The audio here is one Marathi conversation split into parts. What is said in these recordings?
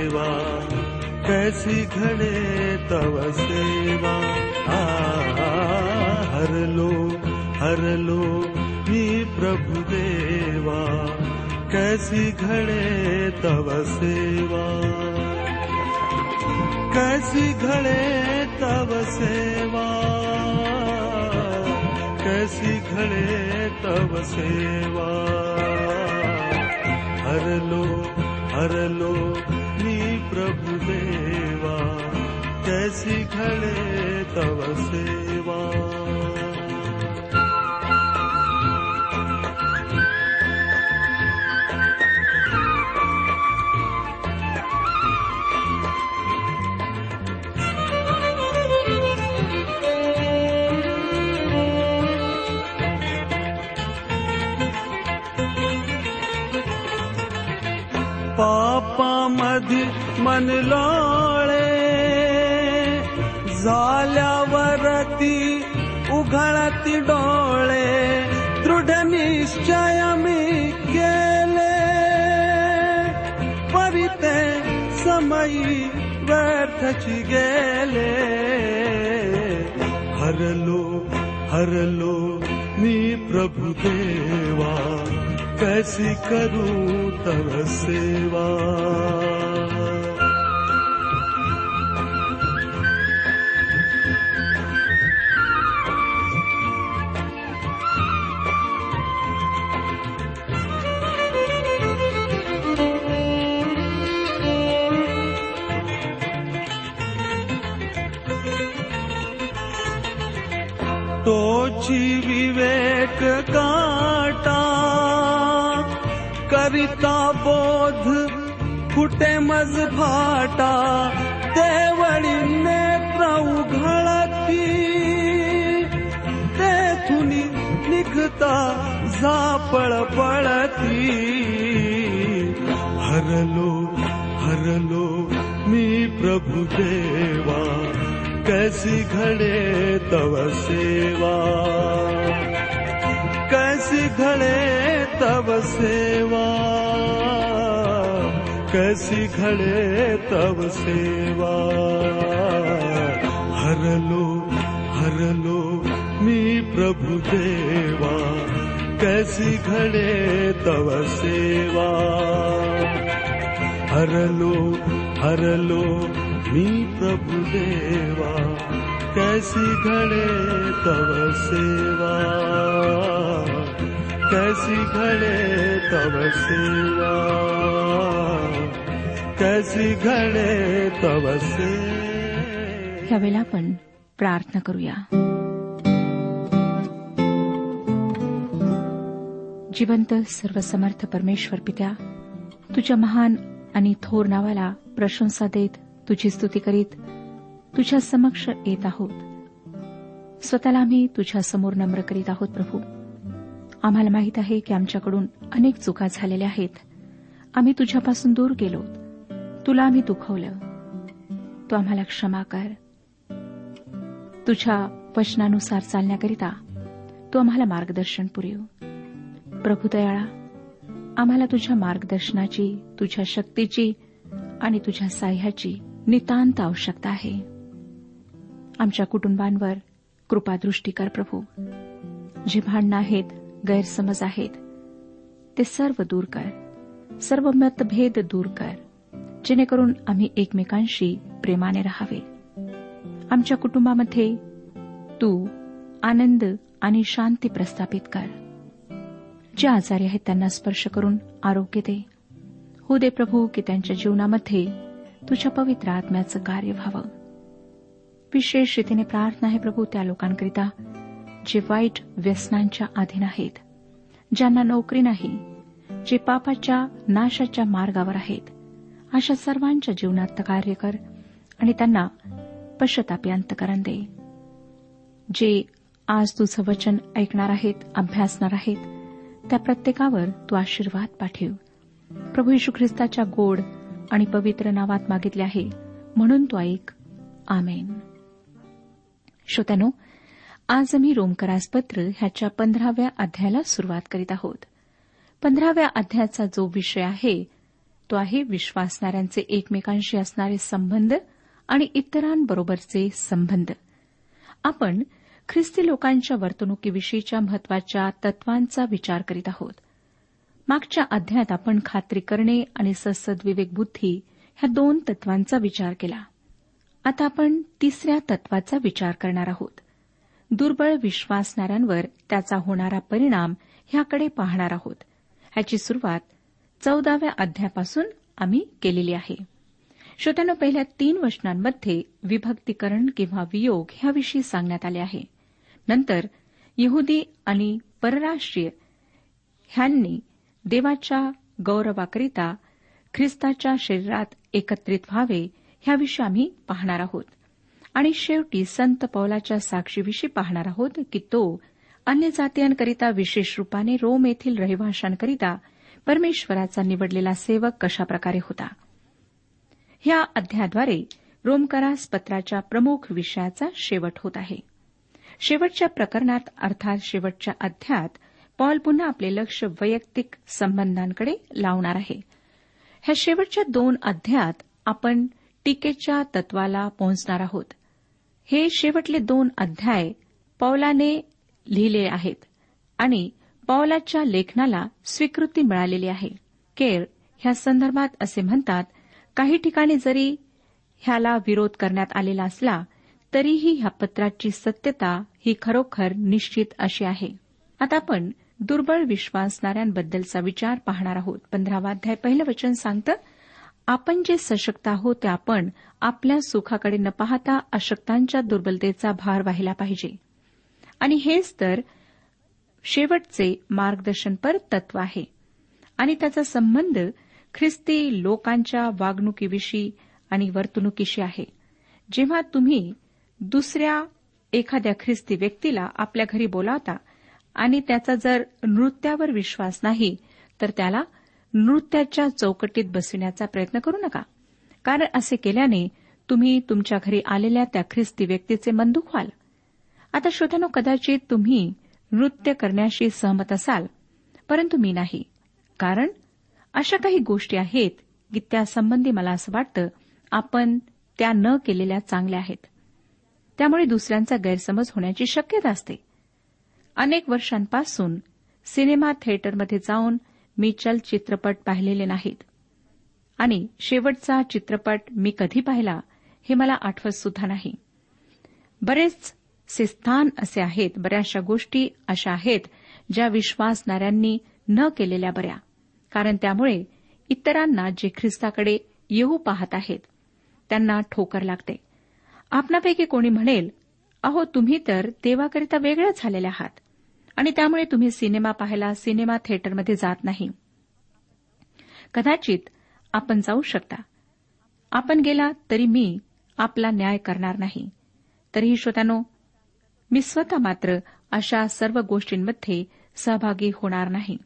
देवा कैसी घडे तव सेवा। आ हरलो हरलो मी प्रभु देवा कैसी घडे तव सेवा। कैसी घडे तव सेवा कैसी घडे तव सेवा। हरलो हरलो मी प्रभु देवा कैसी घडे तव सेवा पापामध्ये मन लोळे झाल्यावरती उघळती डोळे दृढ निश्चय मी केले. परिते समयी व्यर्थची गेले. हरलो हरलो मी प्रभु देवा कैसी करूं तव सेवा तोची विवेक का करिता बोध कुठे मज फाटा देवळी नेत्र उघळती तेथून निघता जापळ पळती. हरलो हरलो मी प्रभु देवा कैसी घडे तव सेवा? कैसी घडे तव सेवा? कैसी घडे तव सेवा। हरलो हरलो मी प्रभु देवा। कैसी घडे तव सेवा। हरलो हरलो मी प्रभु देवा। कैसी घडे तव सेवा। कैसी घडे तव सेवा। कैसी घडे तवसे? यावेळेला आपण प्रार्थना करूया. जिवंत सर्वसमर्थ परमेश्वर पित्या तुझ्या महान आणि थोर नावाला प्रशंसा देत तुझी स्तुती करीत तुझ्या समक्ष येत आहोत. स्वतःला आम्ही तुझ्या समोर नम्र करीत आहोत प्रभू. आम्हाला माहीत आहे की आमच्याकडून अनेक चुका झालेल्या आहेत. आम्ही तुझ्यापासून दूर गेलो तुला आम्ही दुखवलं. तू आम्हाला क्षमा कर. तुझ्या वचनानुसार चालण्याकरिता तू आम्हाला मार्गदर्शन पुरेव. प्रभू दयाळा आम्हाला तुझ्या मार्गदर्शनाची तुझ्या शक्तीची आणि तुझ्या साह्याची नितांत आवश्यकता आहे. आमच्या कुटुंबांवर कृपादृष्टी कर प्रभू. जी भांडणं आहेत गैरसमज आहेत ते सर्व दूर कर. सर्व मतभेद दूर कर. जेणेकरून आम्ही एकमेकांशी प्रेमाने राहावे. आमच्या कुटुंबामध्ये तू आनंद आणि शांती प्रस्थापित कर. जे आजारी आहेत त्यांना स्पर्श करून आरोग्य दे. हो दे प्रभू की त्यांच्या जीवनामध्ये तुझ्या पवित्र आत्म्याचं कार्य व्हावं. विशेष रीतीने प्रार्थना आहे प्रभू त्या लोकांकरिता जे वाईट व्यसनांच्या अधीन आहेत ज्यांना नोकरी नाही जे पापाच्या नाशाच्या मार्गावर आहेत. अशा सर्वांच्या जीवनात कार्य कर आणि त्यांना पश्चतापी अंतकरण दे. जे आज तुझं वचन ऐकणार आहेत अभ्यासणार आहेत त्या प्रत्येकावर तू आशीर्वाद पाठव. प्रभू यशू ख्रिस्ताच्या गोड आणि पवित्र नावात मागितले आहे म्हणून तो ऐक. आमेन. श्रोत्यानो आज आम्ही रोमकरासपत्र ह्याच्या पंधराव्या अध्यायाला सुरुवात करीत आहोत. पंधराव्या अध्यायाचा जो विषय आहे तो आहे विश्वासणाऱ्यांचे एकमेकांशी असणारे संबंध आणि इतरांबरोबरचे संबंध. आपण ख्रिस्ती लोकांच्या वर्तणुकीविषयीच्या महत्त्वाच्या तत्वांचा विचार करीत आहोत. मागच्या अध्यायात आपण खात्री करणे आणि ससद बुद्धी ह्या दोन तत्वांचा विचार केला. आता आपण तिसऱ्या तत्वाचा विचार करणार आहोत. दुर्बळ विश्वासणाऱ्यांवर त्याचा होणारा परिणाम ह्याकडे पाहणार आहोत. ह्याची सुरुवात चौदाव्या अध्यापासून आम्ही केलेली आहे. श्रोत्यानं पहिल्या तीन वचनांमध्ये विभक्तीकरण किंवा वियोग ह्याविषयी सांगण्यात आले आहे. नंतर यहुदी आणि परराष्ट्रीय ह्यांनी देवाच्या गौरवाकरिता ख्रिस्ताच्या शरीरात एकत्रित व्हावे ह्याविषयी आम्ही पाहणार आहोत. आणि शेवटी संत पौलाच्या साक्षीविषयी पाहणार आहोत की तो अन्य जातीयांकरिता विशेष रूपाने रोम येथील रहिवाशांकरिता परमेश्वराचा निवडलेला सेवक कशाप्रकारे होता? ह्या अध्याद्वारे रोमकरास पत्राच्या प्रमुख विषयाचा शेवट होत आहे. शेवटच्या प्रकरणात अर्थात शेवटच्या अध्यात पॉल पुन्हा आपले लक्ष वैयक्तिक संबंधांकडे लावणार आहे. ह्या शेवटच्या दोन अध्यात आपण टीकेच्या तत्वाला पोहोचणार आहोत. हे शेवटले दोन अध्याय पौलाने लिहिले आहेत आणि पावलाच्या लेखनाला स्वीकृती मिळालेली आहे. केर ह्या संदर्भात असे म्हणतात काही ठिकाणी जरी ह्याला विरोध करण्यात आलेला असला तरीही ह्या पत्राची सत्यता ही खरोखर निश्चित अशी आहे. आता आपण दुर्बळ विश्वासणाऱ्यांबद्दलचा विचार पाहणार आहोत. पंधरावा अध्याय पहिलं वचन सांगतं आपण जे सशक्त आहोत ते आपण आपल्या सुखाकडे न पाहता अशक्तांच्या दुर्बलतेचा भार व्हायला पाहिजे. आणि हेच तर शेवटचे मार्गदर्शनपर तत्व आहे. आणि त्याचा संबंध ख्रिस्ती लोकांच्या वागणुकीविषयी आणि वर्तणुकीशी आहे. जेव्हा तुम्ही दुसऱ्या एखाद्या ख्रिस्ती व्यक्तीला आपल्या घरी बोलावता आणि त्याचा जर नृत्यावर विश्वास नाही तर त्याला नृत्याच्या चौकटीत बसविण्याचा प्रयत्न करू नका. कारण असे केल्याने तुम्ही तुमच्या घरी आलेल्या त्या ख्रिस्ती व्यक्तीचे मन दुखवाल. आता श्रोत्यानो कदाचित तुम्ही नृत्य करण्याशी सहमत असाल परंतु मी नाही. कारण अशा काही गोष्टी आहेत की त्यासंबंधी मला असं वाटतं आपण त्या न केलेल्या चांगल्या आहेत. त्यामुळे दुसऱ्यांचा गैरसमज होण्याची शक्यता असते. अनेक वर्षांपासून सिनेमा थिएटरमध्ये जाऊन मी चलचित्रपट पाहिलेले नाहीत. आणि शेवटचा चित्रपट मी कधी पाहिला हे मला आठवत सुद्धा नाही. बरेच से स्थान असे आहेत. बऱ्याचशा गोष्टी अशा आहेत ज्या विश्वासणाऱ्यांनी न केलेल्या बऱ्या. कारण त्यामुळे इतरांना जे ख्रिस्ताकडे येऊ पाहत आहेत त्यांना ठोकर लागते. आपणापैकी कोणी म्हणेल अहो तुम्ही तर देवाकरिता वेगळ्या झालेल्या आहात आणि त्यामुळे तुम्ही सिनेमा पाहायला सिनेमा थिएटरमध्ये जात नाही. कदाचित आपण जाऊ शकता. आपण गेला तरी मी आपला न्याय करणार नाही. तरीही श्रोत्यानो मी स्वतः मात्र अशा सर्व गोष्टींमध्ये सहभागी होणार नाही.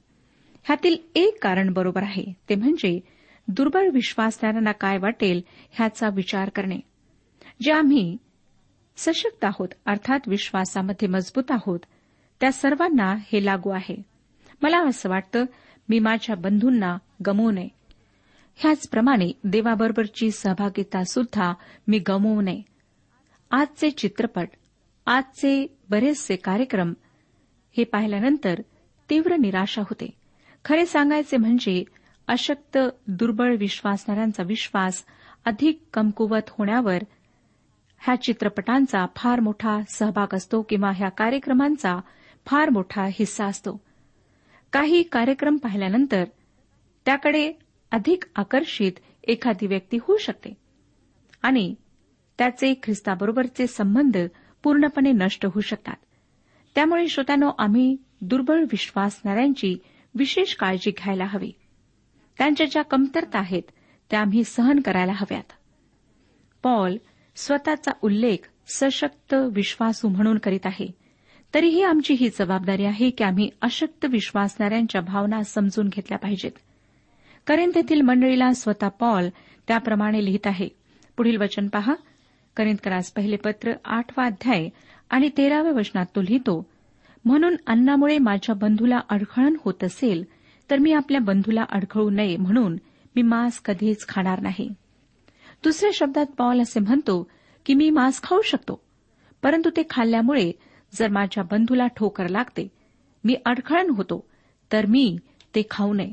ह्यातील एक कारण बरोबर आहे ते म्हणजे दुर्बळ विश्वासणाऱ्यांना काय वाटेल ह्याचा विचार करणे. जे आम्ही सशक्त आहोत अर्थात विश्वासामध्ये मजबूत आहोत त्या सर्वांना हे लागू आहे. मला असं वाटतं मी माझ्या बंधूंना गमवू नये. ह्याचप्रमाणे देवाबरोबरची सहभागिता सुद्धा मी गमवू नये. आजचे चित्रपट आजचे बरेचसे कार्यक्रम हे पाहिल्यानंतर तीव्र निराशा होते. खरे सांगायचे म्हणजे अशक्त दुर्बळ विश्वासणाऱ्यांचा विश्वास अधिक कमकुवत होण्यावर ह्या चित्रपटांचा फार मोठा सहभाग असतो किंवा ह्या कार्यक्रमांचा फार मोठा हिस्सा असतो. काही कार्यक्रम पाहिल्यानंतर त्याकडे अधिक आकर्षित एखादी व्यक्ती होऊ शकते. आणि त्याचे ख्रिस्ताबरोबरचे संबंध पूर्णपणे नष्ट होऊ शकतात. त्यामुळे श्रोत्यानो आम्ही दुर्बळ विश्वासणाऱ्यांची विशेष काळजी घ्यायला हवी. त्यांच्या ज्या कमतरता आहेत त्या आम्ही सहन करायला हव्यात. पॉल स्वतःचा उल्लेख सशक्त विश्वासू म्हणून करीत आहे. तरीही आमची ही जबाबदारी आहे की आम्ही अशक्त विश्वासणाऱ्यांच्या भावना समजून घेतल्या पाहिजेत. करिंथेतील मंडळीला स्वतः पॉल त्याप्रमाणे लिहित आहे. पुढील वचन पहा. करिंदकरास पहिले पत्र आठवा अध्याय आणि तेराव्या वचनात तो लिहितो म्हणून अन्नामुळे माझ्या बंधूला अडखळण होत असेल तर मी आपल्या बंधूला अडखळू नये म्हणून मी मांस कधीच खाणार नाही. दुसऱ्या शब्दात पॉल असे म्हणतो की मी मांस खाऊ शकतो परंतु ते खाल्ल्यामुळे जर माझ्या बंधूला ठोकर लागते मी अडखळण होतो तर मी ते खाऊ नये.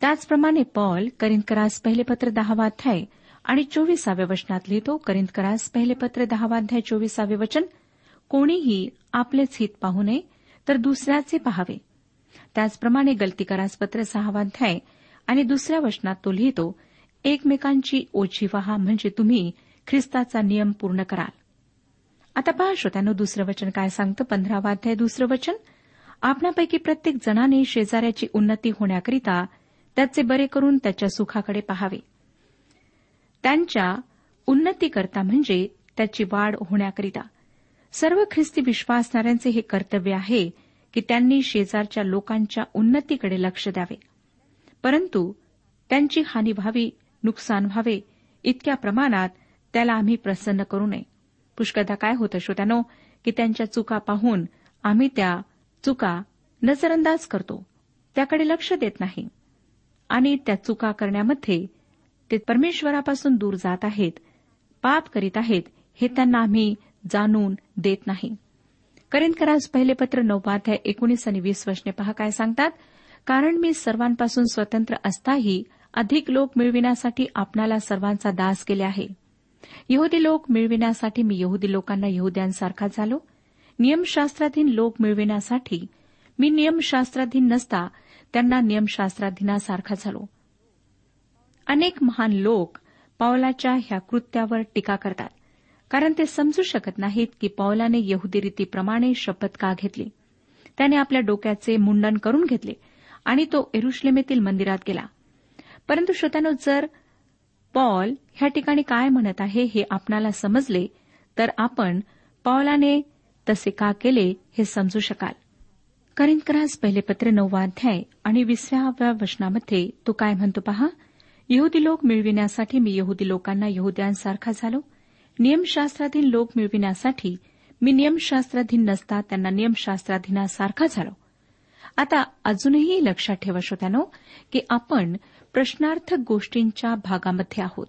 त्याचप्रमाणे पॉल करिंदकरास पहिले पत्र दहावा अध्याय आणि चोवीसाव्या वचनात लिहितो करिंदकरास पहिले पत्र दहावाध्याय चोवीसावे वचन कोणीही आपलेच हित पाहू नये तर दुसऱ्याचे पहावे. त्याचप्रमाणे गलतीकरास पत्र सहावाध्याय आणि दुसऱ्या वचनात तो लिहितो एकमेकांची ओझी व्हा म्हणजे तुम्ही ख्रिस्ताचा नियम पूर्ण कराल. आता पहा श्रोत्यानं दुसरं वचन काय सांगतं? पंधरावाध्याय दुसरं वचन. आपणापैकी प्रत्येक जणाने शेजाऱ्याची उन्नती होण्याकरिता त्याचे बरे करून त्याच्या सुखाकडे पहावे. त्यांच्या उन्नतीकरता म्हणजे त्याची वाढ होण्याकरिता. सर्व ख्रिस्ती विश्वासणाऱ्यांचे हे कर्तव्य आहे की त्यांनी शेजारच्या लोकांच्या उन्नतीकडे लक्ष द्यावे. परंतु त्यांची हानी व्हावी नुकसान व्हावे इतक्या प्रमाणात त्याला आम्ही प्रसन्न करू नये. पुष्कदा काय होतं श्रोत्यानो की त्यांच्या चुका पाहून आम्ही त्या चुका नजरअंदाज करतो. त्याकडे लक्ष देत नाही. आणि त्या चुका करण्यामध्ये ते परमेश्वरापासून दूर जात आहेत पाप करीत आहेत हे त्यांना आम्ही जाणून देत नाही. करिंदकरास पहिले पत्र नववाध्याय एकोणीस आणि वीस वचने पहा काय सांगतात? कारण मी सर्वांपासून स्वतंत्र असताही अधिक लोक मिळविण्यासाठी आपणाला सर्वांचा दास केले आहे. यहुदी लोक मिळविण्यासाठी मी यहुदी लोकांना यहुद्यांसारखा झालो. नियमशास्त्राधीन लोक मिळविण्यासाठी मी नियमशास्त्राधीन नसता त्यांना नियमशास्त्राधीनासारखा झालो. अनेक महान लोक पावलाच्या ह्या कृत्यावर टीका करतात कारण ते समजू शकत नाहीत की पावलाने यहुदी रीतीप्रमाणे शपथ का घेतली. त्याने आपल्या डोक्याचे मुंडन करून घेतले आणि तो एरुश्लेमेतील मंदिरात गेला. परंतु श्रोत्यानो जर पॉल ह्या ठिकाणी काय म्हणत आहे हे आपणाला समजले तर आपण पॉलाने तसे का केले हे समजू शकाल. करिंदकरास पहिले पत्र नववा अध्याय आणि विसराव्या वचनामध्ये तो काय म्हणतो पहा? यहुदी लोक मिळविण्यासाठी मी यहुदी लोकांना यहुद्यांसारखा झालो. नियमशास्त्राधीन लोक मिळविण्यासाठी मी नियमशास्त्राधीन नसता त्यांना नियमशास्त्राधीनासारखा झालो. आता अजूनही लक्षात ठेवा श्रोत्यानो की आपण प्रश्नार्थक गोष्टींच्या भागामध्ये आहोत.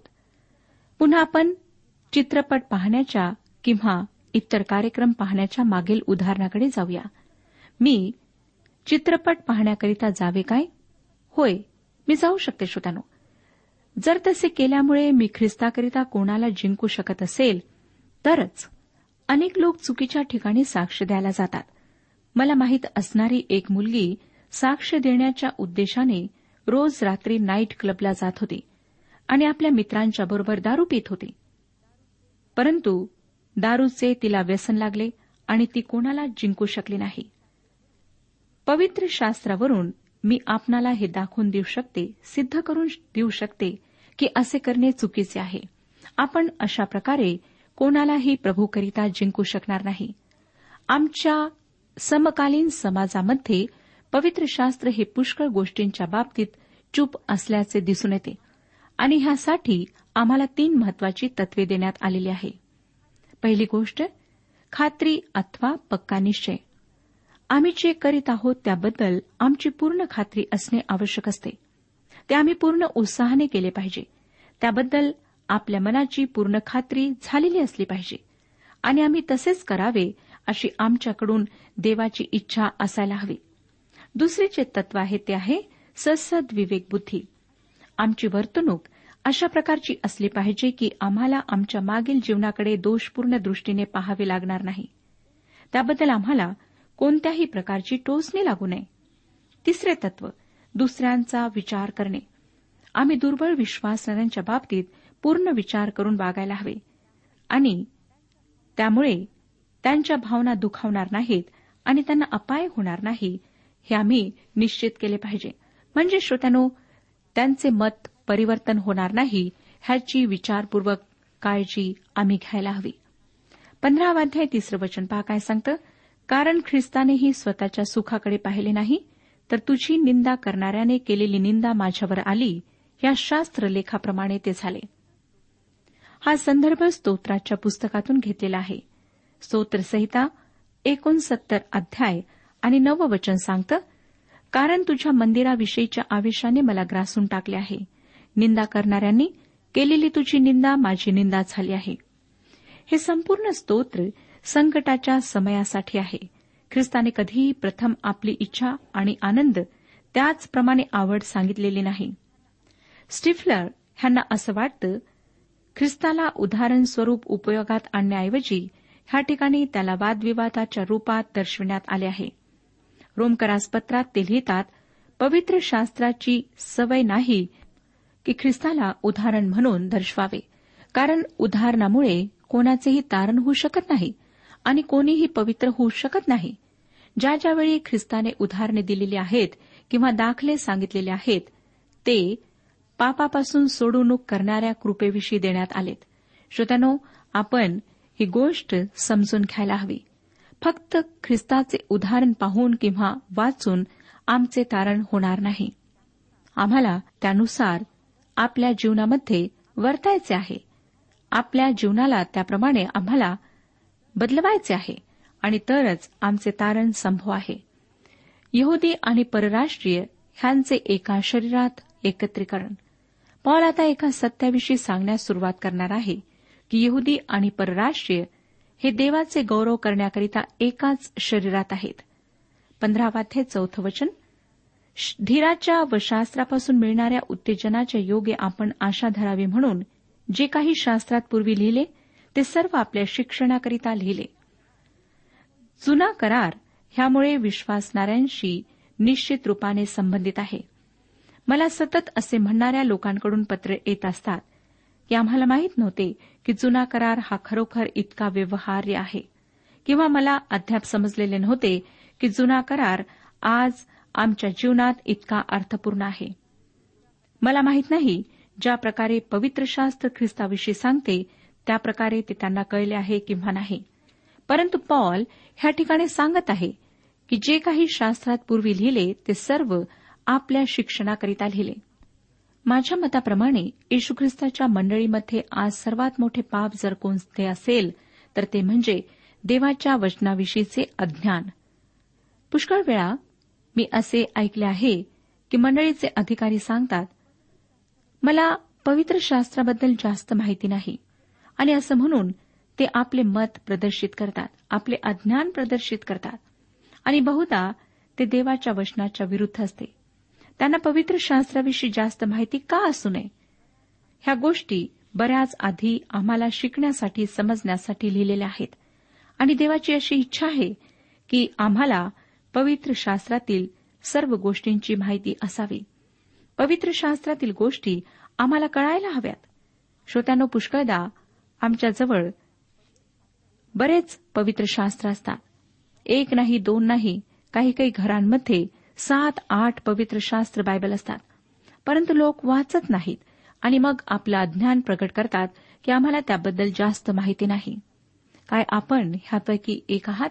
पुन्हा आपण चित्रपट पाहण्याच्या किंवा इतर कार्यक्रम पाहण्याच्या मागील उदाहरणाकडे जाऊया. मी चित्रपट पाहण्याकरिता जावे काय? होय मी जाऊ शकते श्रोत्यानो. जर तसे केल्यामुळे मी ख्रिस्ताकरिता कोणाला जिंकू शकत असेल तरच अनेक लोक चुकीच्या ठिकाणी साक्ष द्यायला जातात. मला माहीत असणारी एक मुलगी साक्ष देण्याच्या उद्देशाने रोज रात्री नाईट क्लबला जात होती आणि आपल्या मित्रांच्या बरोबर दारू पित होती. परंतु दारूचे तिला व्यसन लागले आणि ती कोणाला जिंकू शकली नाही. पवित्र शास्त्रावरून मी आपणाला हे दाखवून देऊ शकते सिद्ध करून देऊ शकते की असे करणे चुकीचे आहे. आपण अशा प्रकारे कोणालाही प्रभूकरिता जिंकू शकणार नाही. आमच्या समकालीन समाजामध्ये पवित्र शास्त्र हे पुष्कळ गोष्टींच्या बाबतीत चूप असल्याचे दिसून येते आणि ह्यासाठी आम्हाला तीन महत्वाची तत्वे देण्यात आलेली आहे. पहिली गोष्ट खात्री अथवा पक्का निश्चय. आम्ही जे करीत आहोत त्याबद्दल आमची पूर्ण खात्री असणे आवश्यक असते. ते आम्ही पूर्ण उत्साहाने केले पाहिजे. त्याबद्दल आपल्या मनाची पूर्ण खात्री झालेली असली पाहिजे. आणि आम्ही तसेच करावे अशी आमच्याकडून देवाची इच्छा असायला हवी. दुसरे जे तत्व आहे ते आहे ससद विवेक बुद्धी. आमची वर्तणूक अशा प्रकारची असली पाहिजे की आम्हाला आमच्या मागील जीवनाकडे दोषपूर्ण दृष्टीने पाहावे लागणार नाही. त्याबद्दल आम्हाला कोणत्याही प्रकारची टोचणी लागू नये. तिसरे तत्व दुसऱ्यांचा विचार करणे. आम्ही दुर्बळ विश्वासणाऱ्यांच्या बाबतीत पूर्ण विचार करून वागायला हवे. आणि त्यामुळे त्यांच्या भावना दुखावणार नाहीत आणि त्यांना अपाय होणार नाही हे आम्ही निश्चित केले पाहिजे. म्हणजे श्रोत्यानो त्यांचे मत परिवर्तन होणार नाही ह्याची विचारपूर्वक काळजी आम्ही घ्यायला हवी. पंधरावाध्याय तिसरं वचन पहा काय सांगतं? कारण ख्रिस्तानेही स्वतःच्या सुखाकडे पाहिले नाही तर तुझी निंदा करणाऱ्याने केलेली निंदा माझ्यावर आली या शास्त्रलेखाप्रमाणे ते झाले. हा संदर्भ स्तोत्राच्या पुस्तकातून घेतलेला आहे. स्तोत्रसहिता एकोणसत्तर अध्याय आणि नववचन सांगतं कारण तुझ्या मंदिराविषयीच्या आवेशाने मला ग्रासून टाकले आहे. निंदा करणाऱ्यांनी केलेली तुझी निंदा माझी निंदा झाली आहे. हे संपूर्ण स्तोत्र संकटाच्या समयासाठी आहे. ख्रिस्ताने कधीही प्रथम आपली इच्छा आणि आनंद त्याचप्रमाणे आवड सांगितलेली नाही. स्टिफलर ह्यांना असं वाटतं ख्रिस्ताला उदाहरण स्वरूप उपयोगात आणण्याऐवजी ह्या ठिकाणी त्याला वादविवादाच्या रूपात दर्शविण्यात आले आहे. रोमकरासपत्रात ते लिहितात पवित्र शास्त्राची सवय नाही की ख्रिस्ताला उदाहरण म्हणून दर्शवावे कारण उदाहरणामुळे कोणाचेही तारण होऊ शकत नाही. आणि कोणीही पवित्र होऊ शकत नाही. ज्या ज्यावेळी ख्रिस्ताने उदाहरणे दिलेली आहेत किंवा दाखले सांगितलेले आहेत ते पापापासून सोडवणूक करणाऱ्या कृपेविषयी देण्यात आलेत. श्रोत्यानो आपण ही गोष्ट समजून घ्यायला हवी. फक्त ख्रिस्ताचे उदाहरण पाहून किंवा वाचून आमचे तारण होणार नाही. आम्हाला त्यानुसार आपल्या जीवनामध्ये वर्तायचे आहे. आपल्या जीवनाला त्याप्रमाणे आम्हाला बदलवायचे आहे आणि तरच आमचे तारण संभव आहे. यहुदी आणि परराष्ट्रीय ह्यांचे एका शरीरात एकत्रीकरण. पॉल आता एका सत्याविषयी सांगण्यास सुरुवात करणार आहे की यहुदी आणि परराष्ट्रीय हे देवाचे गौरव करण्याकरिता एकाच शरीरात आहेत. पंधरावाध्ये चौथं वचन. धीराच्या व शास्त्रापासून मिळणाऱ्या उत्तेजनाच्या योगे आपण आशा धरावी म्हणून जे काही शास्त्रात पूर्वी लिहिले ते सर्व आपल्या शिक्षणाकरिता लिहिले. जुना करार ह्यामुळे विश्वासणाऱ्यांशी निश्चित रूपाने संबंधित आहे. मला सतत असे म्हणणाऱ्या लोकांकडून पत्र येत असतात. की आम्हाला माहीत नव्हते की जुना करार हा खरोखर इतका व्यवहार्य आहे. किंवा मला अद्याप समजलेले नव्हते की जुना करार आज आमच्या जीवनात इतका अर्थपूर्ण आहे. मला माहीत नाही ज्या प्रकारे पवित्र शास्त्र ख्रिस्ताविषयी सांगते त्याप्रकारे ते त्यांना कळले आहे किंवा नाही. परंतु पॉल ह्या ठिकाणी सांगत आहे की जे काही शास्त्रात पूर्वी लिहिले ते सर्व आपल्या शिक्षणाकरिता लिहिले. माझ्या मताप्रमाणे येशू ख्रिस्ताच्या मंडळीमध्ये आज सर्वात मोठे पाप जर कोणते असेल तर ते म्हणजे देवाच्या वचनाविषयीचे अज्ञान. पुष्कळ वेळा मी असे ऐकले आहे की मंडळीचे अधिकारी सांगतात मला पवित्र शास्त्राबद्दल जास्त माहिती नाही. आणि असं म्हणून ते आपले मत प्रदर्शित करतात आपले अज्ञान प्रदर्शित करतात. आणि बहुधा ते देवाच्या वचनाच्या विरुद्ध असते. त्यांना पवित्र शास्त्राविषयी जास्त माहिती का असू नये? ह्या गोष्टी बऱ्याच आधी आम्हाला शिकण्यासाठी समजण्यासाठी लिहिलेल्या आहेत. आणि देवाची अशी इच्छा आहे की आम्हाला पवित्र शास्त्रातील सर्व गोष्टींची माहिती असावी. पवित्र शास्त्रातील गोष्टी आम्हाला कळायला हव्यात. श्रोत्यानो पुष्कळदा आमच्याजवळ बरेच पवित्र शास्त्र असतात. एक नाही दोन नाही काही काही घरांमध्ये सात आठ पवित्र शास्त्र बायबल असतात. परंतु लोक वाचत नाहीत आणि मग आपलं अज्ञान प्रकट करतात की आम्हाला त्याबद्दल जास्त माहिती नाही. काय आपण ह्यापैकी एक आहात?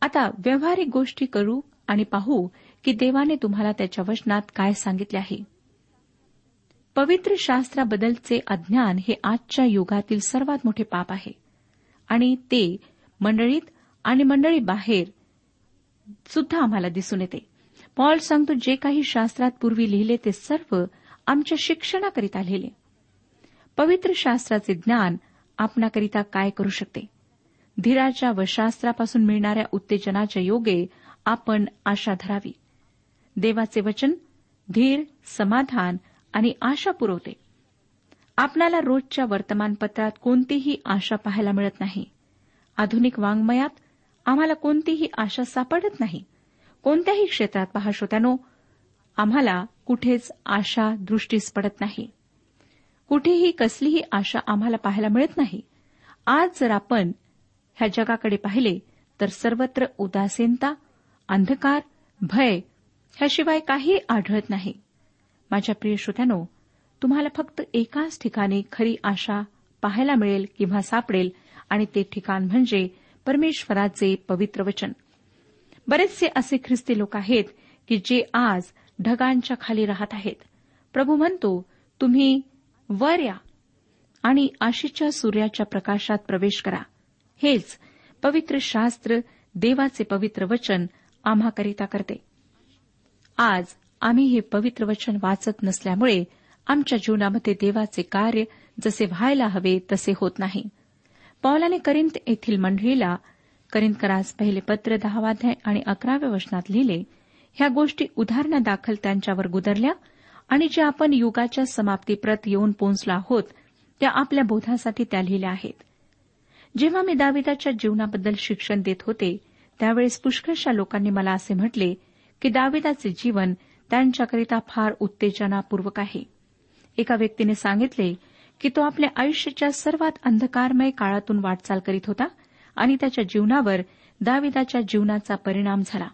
आता व्यावहारिक गोष्टी करू आणि पाहू की देवाने तुम्हाला त्याच्या वचनात काय सांगितले आहे. पवित्र शास्त्राबद्दलचे अज्ञान हे आजच्या युगातील सर्वात मोठे पाप आहे. आणि ते मंडळीत आणि मंडळी बाहेर सुद्धा आम्हाला दिसून येते. पॉल सांगतो जे काही शास्त्रात पूर्वी लिहिले ते सर्व आमच्या शिक्षणाकरिता लिहिले. पवित्र शास्त्राचे ज्ञान आपणाकरिता काय करू शकते? धीराच्या व शास्त्रापासून मिळणाऱ्या उत्तेजनाच्या योगे आपण आशा धरावी. देवाचे वचन धीर समाधान आणि आशा पुरवते. आपणाला रोजच्या वर्तमानपत्रात कोणतीही आशा पाहायला मिळत नाही. आधुनिक वाङ्मयात आम्हाला कोणतीही आशा सापडत नाही. कोणत्याही क्षेत्रात पहा श्रोत्यानो आम्हाला कुठेच आशा दृष्टीस पडत नाही. कुठेही कसलीही आशा आम्हाला पाहायला मिळत नाही. आज जर आपण ह्या जगाकडे पाहिले तर सर्वत्र उदासीनता अंधकार भय ह्याशिवाय काही आढळत नाही. माझ्या प्रिय श्रोत्यानो तुम्हाला फक्त एकाच ठिकाणी खरी आशा पाहायला मिळेल किंवा सापडेल आणि ते ठिकाण म्हणजे परमेश्वराचे पवित्र वचन. बरेचसे असे ख्रिस्ती लोक आहेत की जे आज ढगांच्या खाली राहत आहेत. प्रभू म्हणतो तुम्ही वर या आणि आशीच्या सूर्याच्या प्रकाशात प्रवेश करा. हेच पवित्र शास्त्र देवाचे पवित्र वचन आम्हाकरिता करते. आज आम्ही हे पवित्र वचन वाचत नसल्यामुळे आमच्या जीवनामध्ये देवाचे कार्य जसे व्हायला हवे तसे होत नाही. पौलाने करिंत येथील मंडळीला करिंदकरास पहिले पत्र दहावाध्याय आणि अकराव्या वचनात लिहिले ह्या गोष्टी उदाहरणादाखल त्यांच्यावर गुदरल्या आणि ज्या आपण युगाच्या समाप्तीप्रत येऊन पोहोचलो आहोत त्या आपल्या बोधासाठी त्या लिहिल्या आहेत. जेव्हा मी दाविदाच्या जीवनाबद्दल शिक्षण देत होते त्यावेळेस पुष्कळशा लोकांनी मला असे म्हटले की दाविदाचे जीवन त्यांच्याकरिता फार उत्तेजनापूर्वक आहे. एका व्यक्तीने सांगितले की तो आपल्या आयुष्याच्या सर्वात अंधकारमय काळातून वाटचाल करीत होता आणि त्याच्या जीवनावर दाविदाच्या जीवनाचा परिणाम झाला.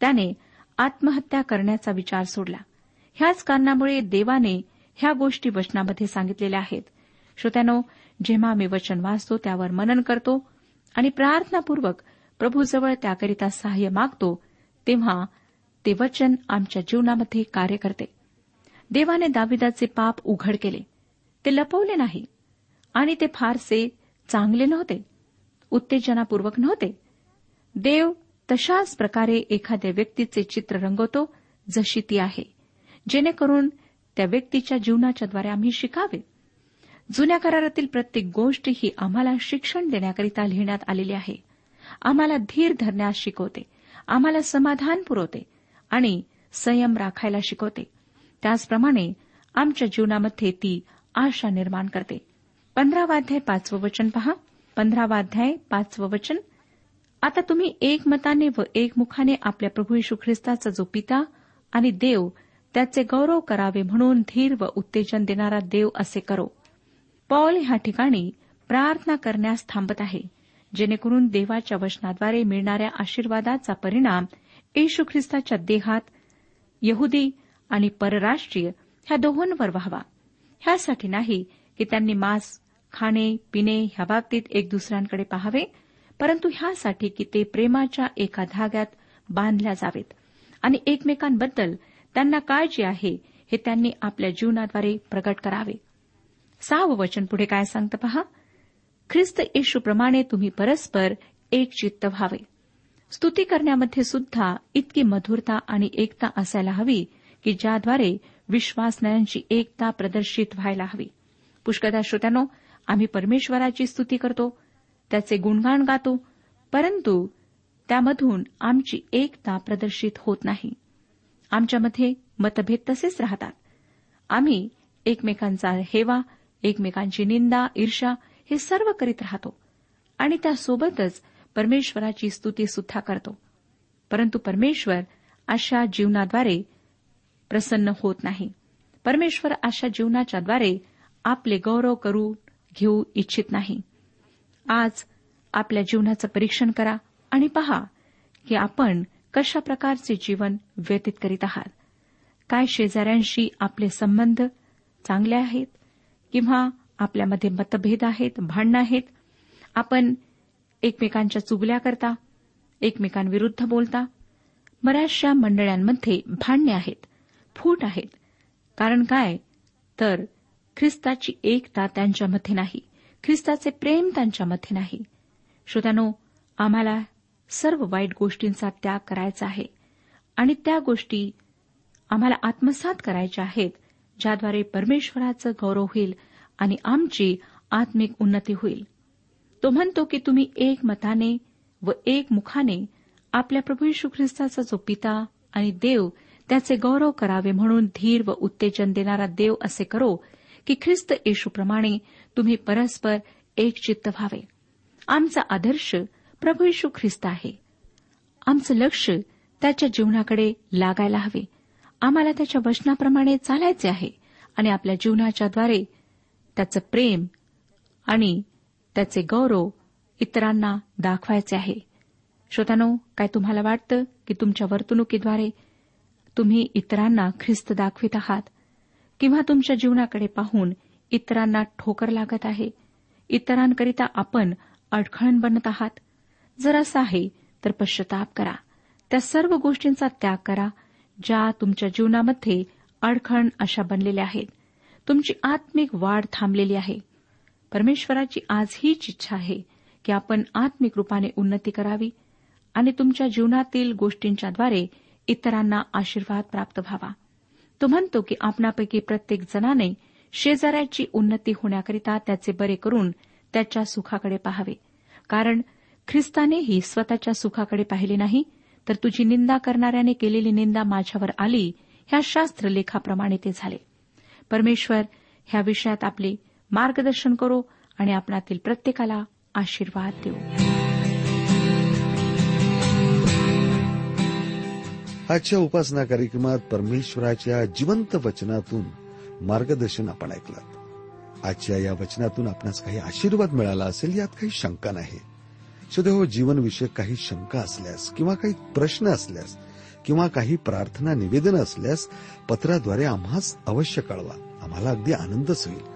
त्याने आत्महत्या करण्याचा विचार सोडला. ह्याच कारणामुळे देवाने ह्या गोष्टी वचनामध्ये सांगितलेल्या आहेत. श्रोत्यानो जेव्हा आम्ही वचन वाचतो त्यावर मनन करतो आणि प्रार्थनापूर्वक प्रभूजवळ त्याकरिता सहाय्य मागतो तेव्हा ते वचन आमच्या जीवनामध्ये कार्य करते. देवाने दाविदाचे पाप उघड केले. ते लपवले नाही. आणि ते फारसे चांगले नव्हते. उत्तेजनापूर्वक नव्हते. देव तशाच प्रकारे एखाद्या व्यक्तीचे चित्र रंगवतो जशी ती आहे. जेणेकरून त्या व्यक्तीच्या जीवनाच्याद्वारे आम्ही शिकावे. जुन्या करारातील प्रत्येक गोष्ट ही आम्हाला शिक्षण देण्याकरिता लिहिण्यात आलेली आहे. आम्हाला धीर धरण्यास शिकवते. आम्हाला समाधान पुरवते. आणि संयम राखायला शिकवते. त्याचप्रमाणे आमच्या जीवनामध्ये ती आशा निर्माण करते. पंधरावाध्याय पाचवं वचन पहा. पंधरावाध्याय पाचवं वचन. आता तुम्ही एकमताने व एकमुखाने आपल्या प्रभू यशू ख्रिस्ताचा जो पिता आणि देव त्याचे गौरव करावे म्हणून धीर व उत्तेजन देणारा देव असे करो. पॉल ह्या ठिकाणी प्रार्थना करण्यास थांबत आहे जेणेकरून देवाच्या वचनाद्वारे मिळणाऱ्या आशीर्वादाचा परिणाम येशू ख्रिस्ताच्या देहात यहुदी आणि परराष्ट्रीय ह्या दोहोंवर व्हावा. ह्यासाठी नाही की त्यांनी मांस खाणे पिणे ह्या बाबतीत एक दुसऱ्यांकडे पाहावे परंतु ह्यासाठी की ते प्रेमाच्या एका धाग्यात बांधल्या जावेत आणि एकमेकांबद्दल त्यांना काळजी आहे हे त्यांनी आपल्या जीवनाद्वारे प्रकट करावे. सहावं वचन पुढे काय सांगतं पहा? ख्रिस्त येशूप्रमाणे तुम्ही परस्पर एक चित्त व्हावे. स्तुती करण्यामध्ये सुद्धा इतकी मधुरता आणि एकता असायला हवी की ज्याद्वारे विश्वासनयांची एकता प्रदर्शित व्हायला हवी. पुष्कदा श्रोत्यानो आम्ही परमेश्वराची स्तुती करतो त्याचे गुणगान गातो परंतु त्यामधून आमची एकता प्रदर्शित होत नाही. आमच्यामध्ये मतभेद तसेच राहतात. आम्ही एकमेकांचा हेवा एकमेकांची निंदा ईर्षा हे सर्व करीत राहतो आणि त्यासोबतच परमेश्वराची स्तुती सुद्धा करतो. परंतु परमेश्वर अशा जीवनाद्वारे प्रसन्न होत नाही. परमेश्वर अशा जीवनाच्याद्वारे आपले गौरव करू घेऊ इच्छित नाही. आज आपल्या जीवनाचं परीक्षण करा आणि पहा की आपण कशा प्रकारचे जीवन व्यतीत करीत आहात. काय शेजाऱ्यांशी आपले संबंध चांगले आहेत? किंवा आपल्यामध्ये मतभेद आहेत भांडणं आहेत? आपण एकमेकांच्या चुगल्या करता एकमेकांविरुद्ध बोलता. बऱ्याचशा मंडळांमध्ये भांडणे आहेत फूट आहेत. कारण काय? तर ख्रिस्ताची एकता त्यांच्यामध्ये नाही ख्रिस्ताचे प्रेम त्यांच्यामध्ये नाही. श्रोत्यानो आम्हाला सर्व वाईट गोष्टींचा त्याग करायचा आहे. आणि त्या गोष्टी आम्हाला आत्मसात करायच्या आहेत ज्याद्वारे परमेश्वराचं गौरव होईल आणि आमची आत्मिक उन्नती होईल. तो म्हणतो की तुम्ही एक मताने व एक मुखाने आपल्या प्रभू यशू ख्रिस्ताचा जो पिता आणि देव त्याचे गौरव करावे म्हणून धीर व उत्तेजन देणारा देव असे करो की ख्रिस्त येशूप्रमाणे तुम्ही परस्पर एक चित्त व्हावे. आमचा आदर्श प्रभू येशू ख्रिस्त आहे. आमचं लक्ष त्याच्या जीवनाकडे लागायला हवे. आम्हाला त्याच्या वचनाप्रमाणे चालायचे आहे आणि आपल्या जीवनाच्याद्वारे त्याचं प्रेम आणि त्याचे गौरव इतरांना दाखवायचे आहे. श्रोतानो काय तुम्हाला वाटतं की तुमच्या वर्तणुकीद्वारे तुम्ही इतरांना ख्रिस्त दाखवित आहात? किंवा तुमच्या जीवनाकडे पाहून इतरांना ठोकर लागत आहे? इतरांकरिता आपण अडखळण बनत आहात? जर असं आहे तर पश्चाताप करा. त्या सर्व गोष्टींचा त्याग करा ज्या तुमच्या जीवनामध्ये अडखण अशा बनलेल्या आहेत. तुमची आत्मिक वाढ थांबलेली आहे. परमेश्वराची आज हीच इच्छा आहे की आपण आत्मिक रूपाने उन्नती करावी आणि तुमच्या जीवनातील गोष्टींच्याद्वारे इतरांना आशीर्वाद प्राप्त व्हावा. तो म्हणतो की आपणापैकी प्रत्येक जणाने शेजाऱ्याची उन्नती होण्याकरिता त्याचे बरे करून त्याच्या सुखाकडे पाहावे. कारण ख्रिस्तानेही स्वतःच्या सुखाकडे पाहिले नाही तर तुझी निंदा करणाऱ्याने केलेली निंदा माझ्यावर आली ह्या शास्त्रलेखाप्रमाणे ते झाले. परमेश्वर ह्या विषयात आपले मार्गदर्शन करो आणि आपणातील प्रत्येकाला आशीर्वाद देऊ. आजच्या उपासना कार्यक्रमात परमेश्वराच्या जिवंत वचनातून मार्गदर्शन आपण ऐकलं. आजच्या या वचनातून आपणास काही आशीर्वाद मिळाला असेल यात काही शंका नाही. सुदैव जीवनविषयक काही शंका असल्यास किंवा काही प्रश्न असल्यास किंवा काही प्रार्थना निवेदन असल्यास पत्राद्वारे आम्हाच अवश्य कळवा. आम्हाला अगदी आनंदच होईल.